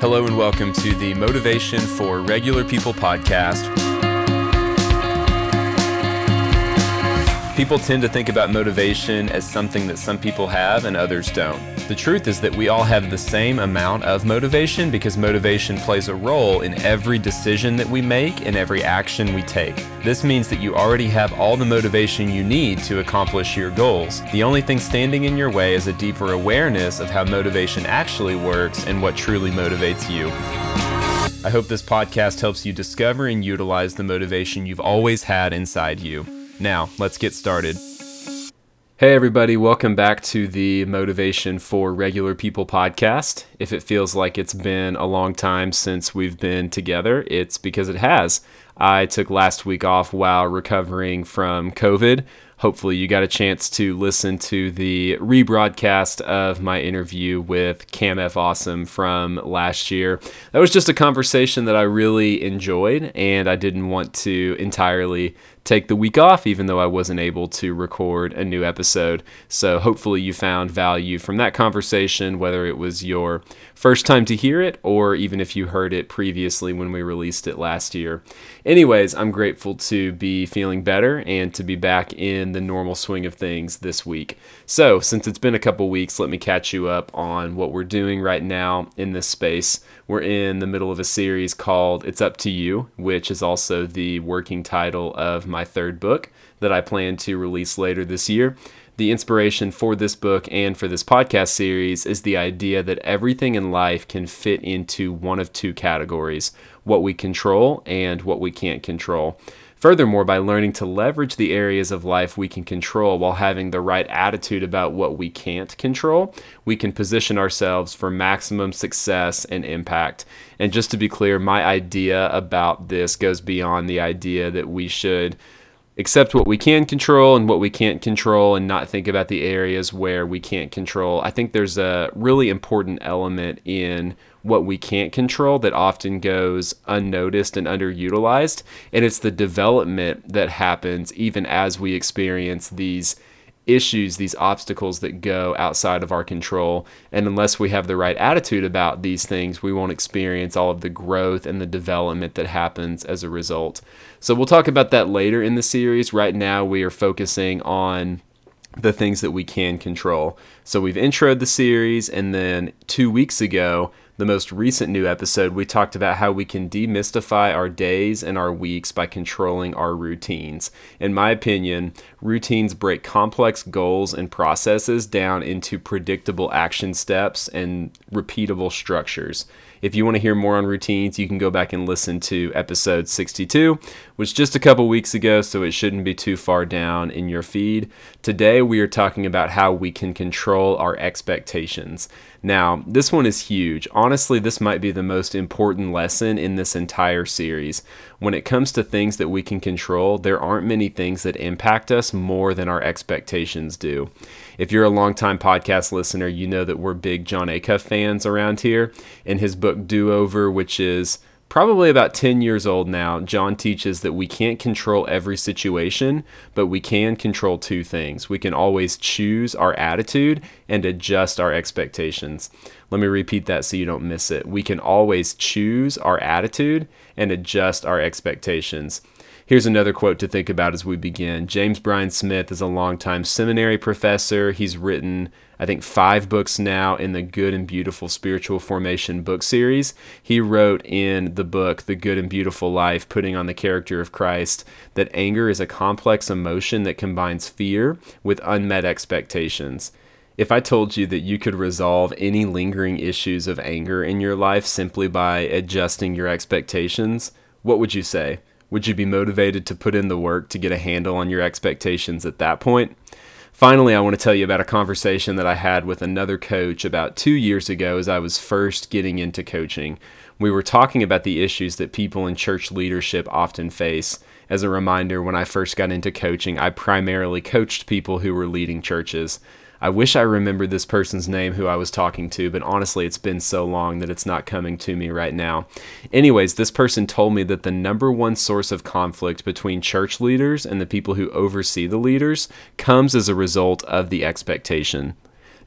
Hello and welcome to the Motivation for Regular People podcast. People tend to think about motivation as something that some people have and others don't. The truth is that we all have the same amount of motivation because motivation plays a role in every decision that we make and every action we take. This means that you already have all the motivation you need to accomplish your goals. The only thing standing in your way is a deeper awareness of how motivation actually works and what truly motivates you. I hope this podcast helps you discover and utilize the motivation you've always had inside you. Now, let's get started. Hey, everybody, welcome back to the Motivation for Regular People podcast. If it feels like it's been a long time since we've been together, it's because it has. I took last week off while recovering from COVID hopefully you got a chance to listen to the rebroadcast of my interview with Cam F. Awesome from last year. That was just a conversation that I really enjoyed, and I didn't want to entirely take the week off, even though I wasn't able to record a new episode. So hopefully you found value from that conversation, whether it was your first time to hear it or even if you heard it previously when we released it last year. Anyways, I'm grateful to be feeling better and to be back in the normal swing of things this week. So, since it's been a couple weeks, let me catch you up on what we're doing right now in this space. We're in the middle of a series called It's Up to You, which is also the working title of my third book that I plan to release later this year. The inspiration for this book and for this podcast series is the idea that everything in life can fit into one of two categories what we control and what we can't control. Furthermore, by learning to leverage the areas of life we can control while having the right attitude about what we can't control, we can position ourselves for maximum success and impact. And just to be clear, my idea about this goes beyond the idea that we should accept what we can control and what we can't control and not think about the areas where we can't control. I think there's a really important element in what we can't control that often goes unnoticed and underutilized. And it's the development that happens even as we experience these issues, these obstacles that go outside of our control. And unless we have the right attitude about these things, we won't experience all of the growth and the development that happens as a result. So we'll talk about that later in the series. Right now, we are focusing on the things that we can control. So we've introed the series, and then two weeks ago, the most recent new episode, we talked about how we can demystify our days and our weeks by controlling our routines. In my opinion, routines break complex goals and processes down into predictable action steps and repeatable structures. If you want to hear more on routines, you can go back and listen to episode 62, which just a couple weeks ago, so it shouldn't be too far down in your feed. Today, we are talking about how we can control our expectations. Now, this one is huge. Honestly, this might be the most important lesson in this entire series. When it comes to things that we can control, there aren't many things that impact us more than our expectations do. If you're a longtime podcast listener, you know that we're big Jon Acuff fans around here. In his book Do Over, which is probably about 10 years old now, Jon teaches that we can't control every situation, but we can control two things. We can always choose our attitude and adjust our expectations. Let me repeat that so you don't miss it. We can always choose our attitude and adjust our expectations. Here's another quote to think about as we begin. James Bryan Smith is a longtime seminary professor. He's written, I think, five books now in the Good and Beautiful Spiritual Formation book series. He wrote in the book, The Good and Beautiful Life, putting on the character of Christ, that anger is a complex emotion that combines fear with unmet expectations. If I told you that you could resolve any lingering issues of anger in your life simply by adjusting your expectations, what would you say? Would you be motivated to put in the work to get a handle on your expectations at that point? Finally, I want to tell you about a conversation that I had with another coach about two years ago as I was first getting into coaching. We were talking about the issues that people in church leadership often face. As a reminder, when I first got into coaching, I primarily coached people who were leading churches. I wish I remembered this person's name who I was talking to, but honestly, it's been so long that it's not coming to me right now. Anyways, this person told me that the number one source of conflict between church leaders and the people who oversee the leaders comes as a result of the expectation.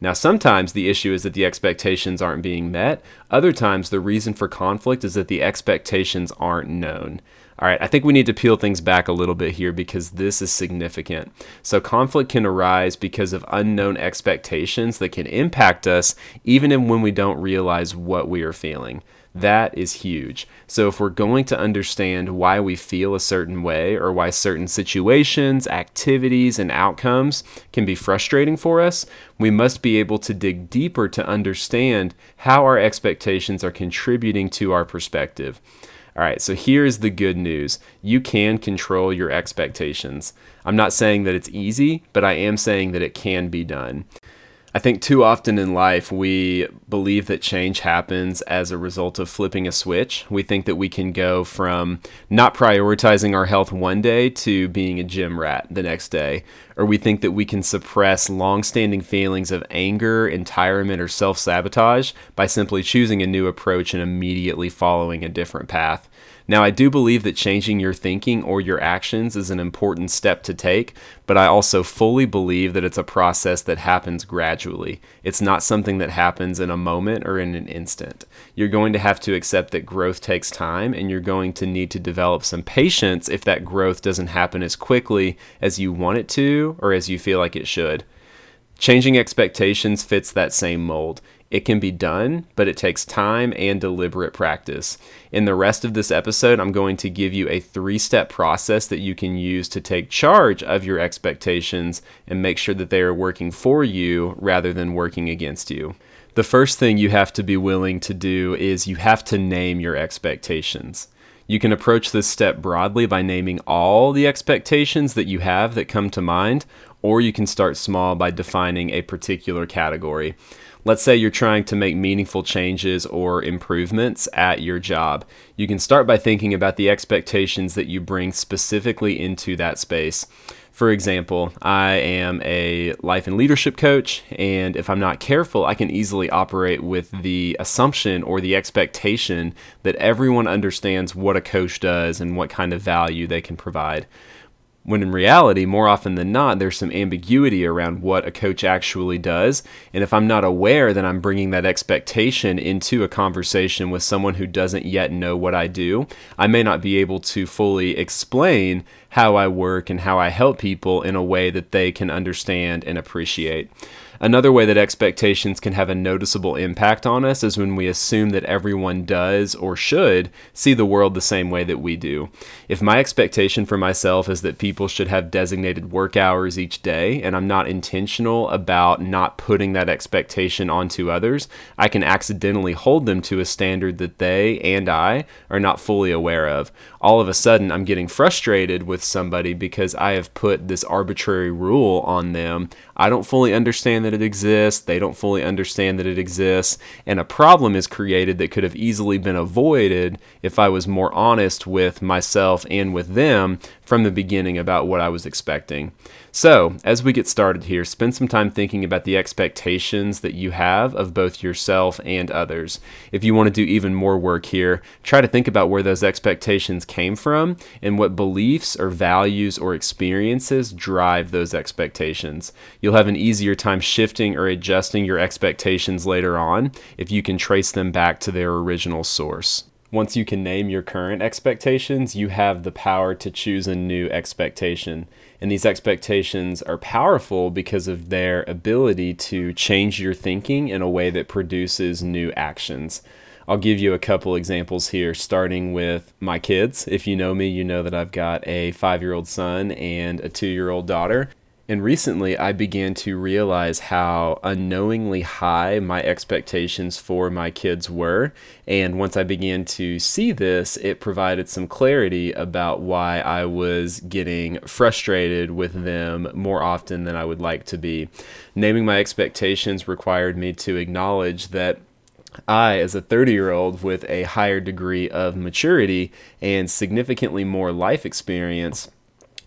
Now, sometimes the issue is that the expectations aren't being met. Other times, the reason for conflict is that the expectations aren't known. All right, I think we need to peel things back a little bit here because this is significant. So, conflict can arise because of unknown expectations that can impact us even when we don't realize what we are feeling. That is huge. So, if we're going to understand why we feel a certain way or why certain situations, activities, and outcomes can be frustrating for us, we must be able to dig deeper to understand how our expectations are contributing to our perspective. All right, so here's the good news you can control your expectations. I'm not saying that it's easy, but I am saying that it can be done. I think too often in life we believe that change happens as a result of flipping a switch. We think that we can go from not prioritizing our health one day to being a gym rat the next day. Or we think that we can suppress long-standing feelings of anger, entirement, or self-sabotage by simply choosing a new approach and immediately following a different path. Now, I do believe that changing your thinking or your actions is an important step to take, but I also fully believe that it's a process that happens gradually. It's not something that happens in a moment or in an instant. You're going to have to accept that growth takes time, and you're going to need to develop some patience if that growth doesn't happen as quickly as you want it to or as you feel like it should. Changing expectations fits that same mold. It can be done, but it takes time and deliberate practice. In the rest of this episode, I'm going to give you a three step process that you can use to take charge of your expectations and make sure that they are working for you rather than working against you. The first thing you have to be willing to do is you have to name your expectations. You can approach this step broadly by naming all the expectations that you have that come to mind, or you can start small by defining a particular category let's say you're trying to make meaningful changes or improvements at your job. You can start by thinking about the expectations that you bring specifically into that space. For example, I am a life and leadership coach, and if I'm not careful, I can easily operate with the assumption or the expectation that everyone understands what a coach does and what kind of value they can provide. When in reality, more often than not, there's some ambiguity around what a coach actually does. And if I'm not aware that I'm bringing that expectation into a conversation with someone who doesn't yet know what I do, I may not be able to fully explain how I work and how I help people in a way that they can understand and appreciate. Another way that expectations can have a noticeable impact on us is when we assume that everyone does or should see the world the same way that we do. If my expectation for myself is that people should have designated work hours each day, and I'm not intentional about not putting that expectation onto others, I can accidentally hold them to a standard that they and I are not fully aware of. All of a sudden, I'm getting frustrated with somebody because I have put this arbitrary rule on them. I don't fully understand that it exists. They don't fully understand that it exists. And a problem is created that could have easily been avoided if I was more honest with myself and with them from the beginning about what I was expecting. So, as we get started here, spend some time thinking about the expectations that you have of both yourself and others. If you want to do even more work here, try to think about where those expectations came from and what beliefs or values or experiences drive those expectations. You'll have an easier time shifting or adjusting your expectations later on if you can trace them back to their original source. Once you can name your current expectations, you have the power to choose a new expectation. And these expectations are powerful because of their ability to change your thinking in a way that produces new actions. I'll give you a couple examples here, starting with my kids. If you know me, you know that I've got a five year old son and a two year old daughter. And recently, I began to realize how unknowingly high my expectations for my kids were. And once I began to see this, it provided some clarity about why I was getting frustrated with them more often than I would like to be. Naming my expectations required me to acknowledge that I, as a 30 year old with a higher degree of maturity and significantly more life experience,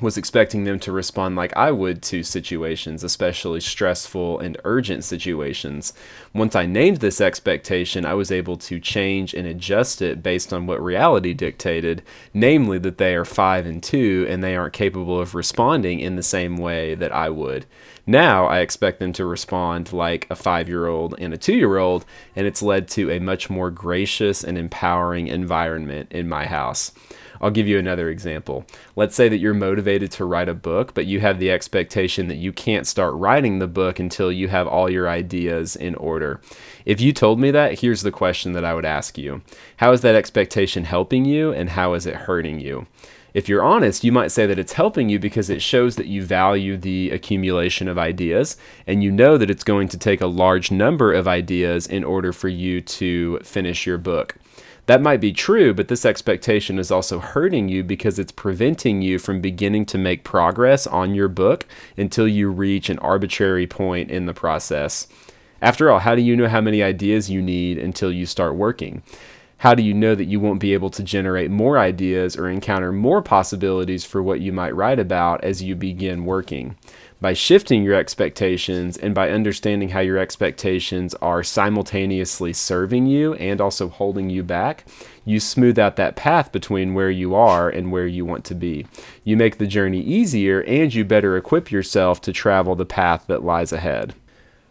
was expecting them to respond like I would to situations, especially stressful and urgent situations. Once I named this expectation, I was able to change and adjust it based on what reality dictated, namely that they are five and two and they aren't capable of responding in the same way that I would. Now I expect them to respond like a five year old and a two year old, and it's led to a much more gracious and empowering environment in my house. I'll give you another example. Let's say that you're motivated to write a book, but you have the expectation that you can't start writing the book until you have all your ideas in order. If you told me that, here's the question that I would ask you How is that expectation helping you, and how is it hurting you? If you're honest, you might say that it's helping you because it shows that you value the accumulation of ideas and you know that it's going to take a large number of ideas in order for you to finish your book. That might be true, but this expectation is also hurting you because it's preventing you from beginning to make progress on your book until you reach an arbitrary point in the process. After all, how do you know how many ideas you need until you start working? How do you know that you won't be able to generate more ideas or encounter more possibilities for what you might write about as you begin working? By shifting your expectations and by understanding how your expectations are simultaneously serving you and also holding you back, you smooth out that path between where you are and where you want to be. You make the journey easier and you better equip yourself to travel the path that lies ahead.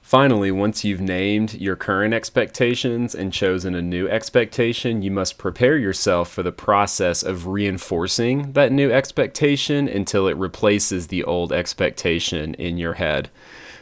Finally, once you've named your current expectations and chosen a new expectation, you must prepare yourself for the process of reinforcing that new expectation until it replaces the old expectation in your head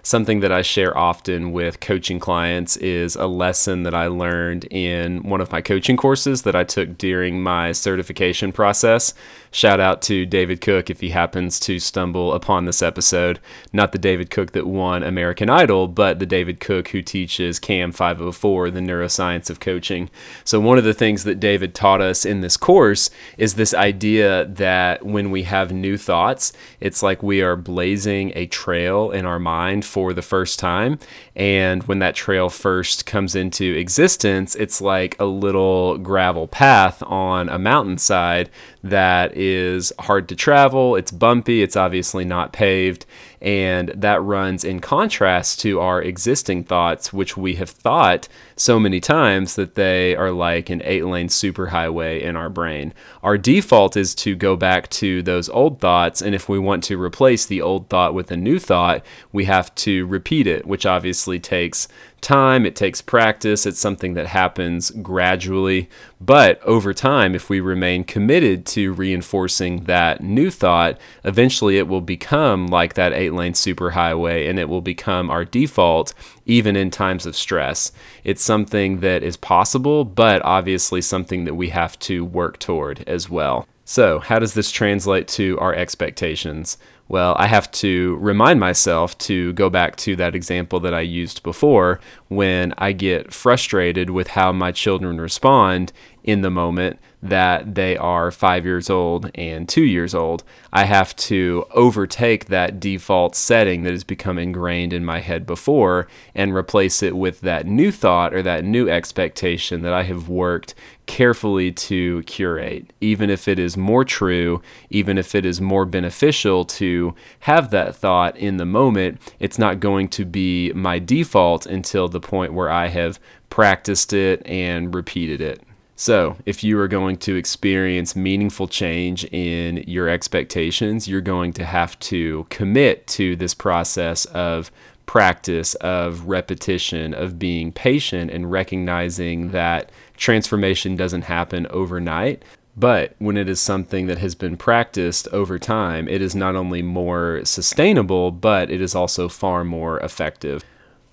something that I share often with coaching clients is a lesson that I learned in one of my coaching courses that I took during my certification process. Shout out to David Cook if he happens to stumble upon this episode. Not the David Cook that won American Idol, but the David Cook who teaches CAM 504, the neuroscience of coaching. So, one of the things that David taught us in this course is this idea that when we have new thoughts, it's like we are blazing a trail in our mind for the first time. And when that trail first comes into existence, it's like a little gravel path on a mountainside that is hard to travel, it's bumpy, it's obviously not paved, and that runs in contrast to our existing thoughts, which we have thought so many times that they are like an eight lane superhighway in our brain. Our default is to go back to those old thoughts, and if we want to replace the old thought with a new thought, we have to repeat it, which obviously takes time, it takes practice, it's something that happens gradually. But over time, if we remain committed to reinforcing that new thought, eventually it will become like that eight lane superhighway and it will become our default even in times of stress. It's something that is possible, but obviously something that we have to work toward as well. So, how does this translate to our expectations? Well, I have to remind myself to go back to that example that I used before when I get frustrated with how my children respond in the moment that they are five years old and two years old. I have to overtake that default setting that has become ingrained in my head before and replace it with that new thought or that new expectation that I have worked carefully to curate, even if it is more true, even if it is more beneficial to have that thought in the moment, it's not going to be my default until the point where I have practiced it and repeated it. So, if you are going to experience meaningful change in your expectations, you're going to have to commit to this process of practice, of repetition, of being patient and recognizing that transformation doesn't happen overnight. But when it is something that has been practiced over time, it is not only more sustainable, but it is also far more effective.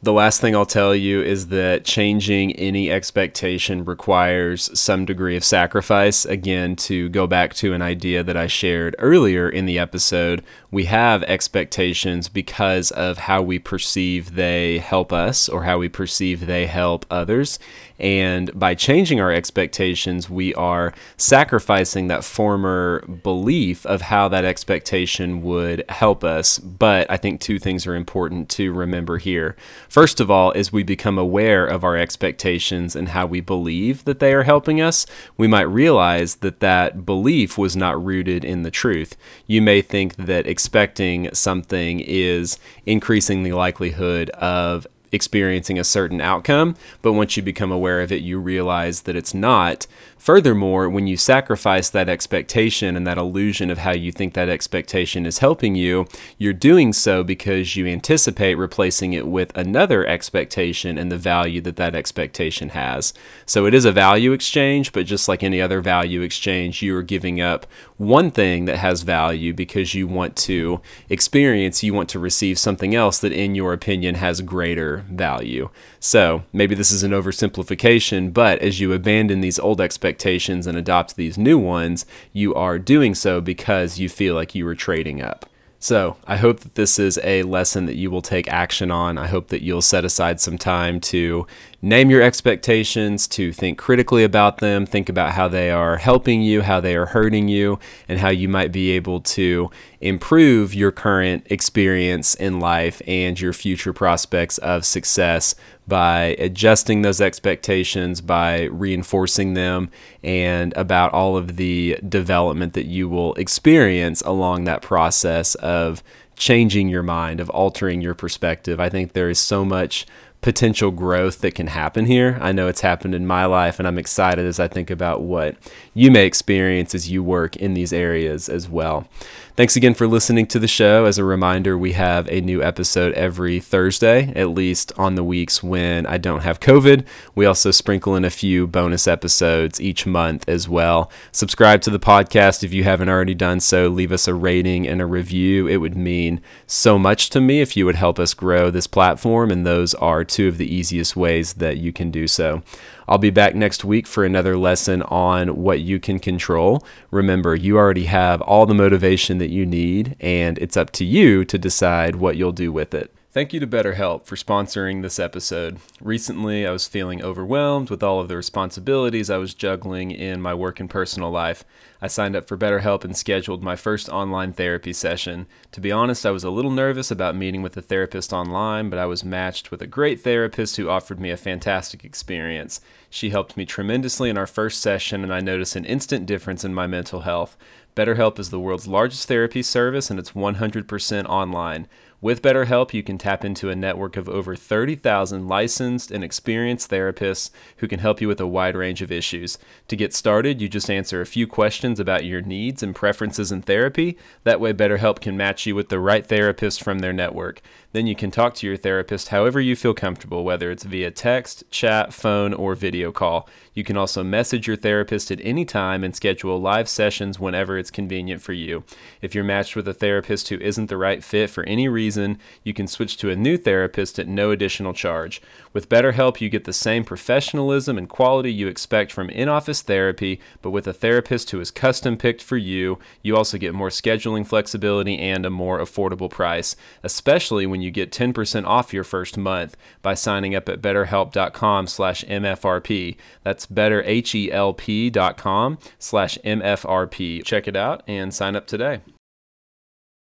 The last thing I'll tell you is that changing any expectation requires some degree of sacrifice. Again, to go back to an idea that I shared earlier in the episode, we have expectations because of how we perceive they help us or how we perceive they help others. And by changing our expectations, we are sacrificing that former belief of how that expectation would help us. But I think two things are important to remember here. First of all, as we become aware of our expectations and how we believe that they are helping us, we might realize that that belief was not rooted in the truth. You may think that expecting something is increasing the likelihood of experiencing a certain outcome, but once you become aware of it, you realize that it's not. Furthermore, when you sacrifice that expectation and that illusion of how you think that expectation is helping you, you're doing so because you anticipate replacing it with another expectation and the value that that expectation has. So it is a value exchange, but just like any other value exchange, you are giving up one thing that has value because you want to experience, you want to receive something else that, in your opinion, has greater value. So maybe this is an oversimplification, but as you abandon these old expectations and adopt these new ones, you are doing so because you feel like you are trading up. So, I hope that this is a lesson that you will take action on. I hope that you'll set aside some time to name your expectations, to think critically about them, think about how they are helping you, how they are hurting you, and how you might be able to improve your current experience in life and your future prospects of success by adjusting those expectations, by reinforcing them, and about all of the development that you will experience along that process of changing your mind, of altering your perspective. I think there is so much potential growth that can happen here. I know it's happened in my life, and I'm excited as I think about what you may experience as you work in these areas as well. Thanks again for listening to the show. As a reminder, we have a new episode every Thursday, at least on the weeks when I don't have COVID. We also sprinkle in a few bonus episodes each month as well. Subscribe to the podcast if you haven't already done so. Leave us a rating and a review. It would mean so much to me if you would help us grow this platform, and those are two of the easiest ways that you can do so. I'll be back next week for another lesson on what you can control. Remember, you already have all the motivation that you need, and it's up to you to decide what you'll do with it. Thank you to BetterHelp for sponsoring this episode. Recently, I was feeling overwhelmed with all of the responsibilities I was juggling in my work and personal life. I signed up for BetterHelp and scheduled my first online therapy session. To be honest, I was a little nervous about meeting with a therapist online, but I was matched with a great therapist who offered me a fantastic experience. She helped me tremendously in our first session, and I noticed an instant difference in my mental health. BetterHelp is the world's largest therapy service, and it's 100% online. With BetterHelp, you can tap into a network of over 30,000 licensed and experienced therapists who can help you with a wide range of issues. To get started, you just answer a few questions about your needs and preferences in therapy. That way, BetterHelp can match you with the right therapist from their network. Then you can talk to your therapist however you feel comfortable, whether it's via text, chat, phone, or video call. You can also message your therapist at any time and schedule live sessions whenever it's convenient for you. If you're matched with a therapist who isn't the right fit for any reason, you can switch to a new therapist at no additional charge. With BetterHelp, you get the same professionalism and quality you expect from in office therapy, but with a therapist who is custom picked for you. You also get more scheduling flexibility and a more affordable price, especially when you get 10% off your first month by signing up at betterhelp.com slash MFRP. That's betterhelp.com slash MFRP. Check it out and sign up today.